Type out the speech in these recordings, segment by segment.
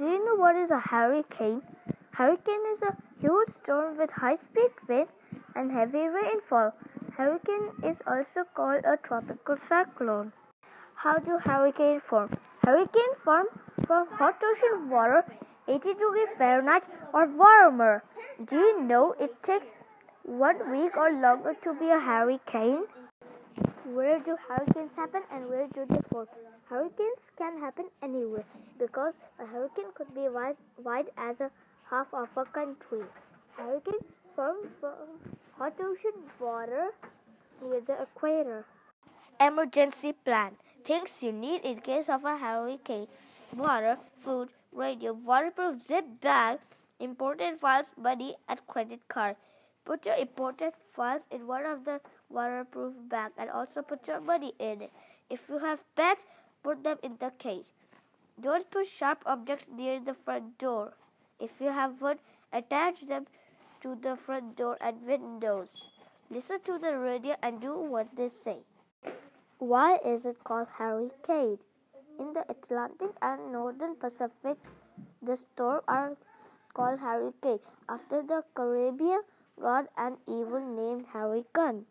Do you know what is a hurricane? Hurricane is a huge storm with high speed winds and heavy rainfall. Hurricane is also called a tropical cyclone. How do hurricanes form? Hurricanes form from hot ocean water 80 degrees Fahrenheit or warmer. Do you know it takes one week or longer to be a hurricane? Where do hurricanes happen and where do they form? Hurricanes can happen anywhere because a hurricane could be wide, wide as a half of a country. Hurricanes form from hot ocean water near the equator. Emergency plan. Things you need in case of a hurricane. Water, food, radio, waterproof zip bag, important files, money, and credit card. Put your important files in one of the waterproof bags and also put your money in it. If you have pets, put them in the cage. Don't put sharp objects near the front door. If you have wood, attach them to the front door and windows. Listen to the radio and do what they say. Why is it called hurricane? In the Atlantic and Northern Pacific, the storms are called hurricane after the Caribbean god and evil named Hurricane.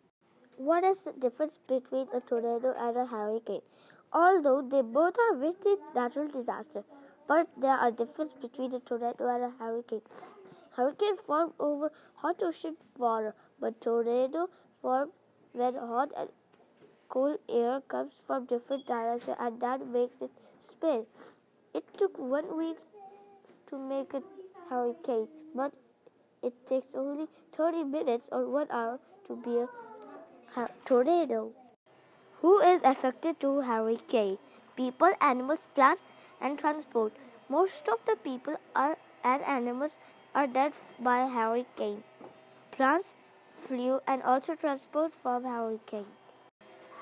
What is the difference between a tornado and a hurricane? Although they both are very natural disasters, but there are differences between a tornado and a hurricane. Hurricane form over hot ocean water, but tornado form when hot and cool air comes from different directions and that makes it spin. It took one week to make a hurricane, but it takes only 30 minutes or one hour to be a tornado. Who is affected to hurricane? People, animals, plants, and transport. Most of the people are and animals are dead by hurricane. Plants flew and also transport from hurricane.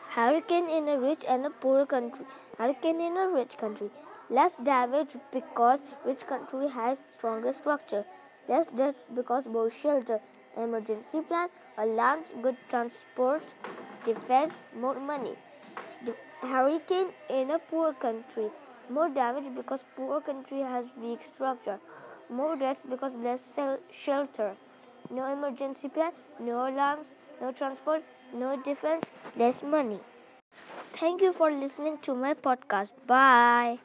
Hurricane in a rich and a poor country. Hurricane in a rich country. Less damage because rich country has stronger structure. Less death because more shelter. Emergency plan, alarms, good transport, defense, more money. The hurricane in a poor country. More damage because poor country has weak structure. More deaths because less shelter. No emergency plan, no alarms, no transport, no defense, less money. Thank you for listening to my podcast. Bye.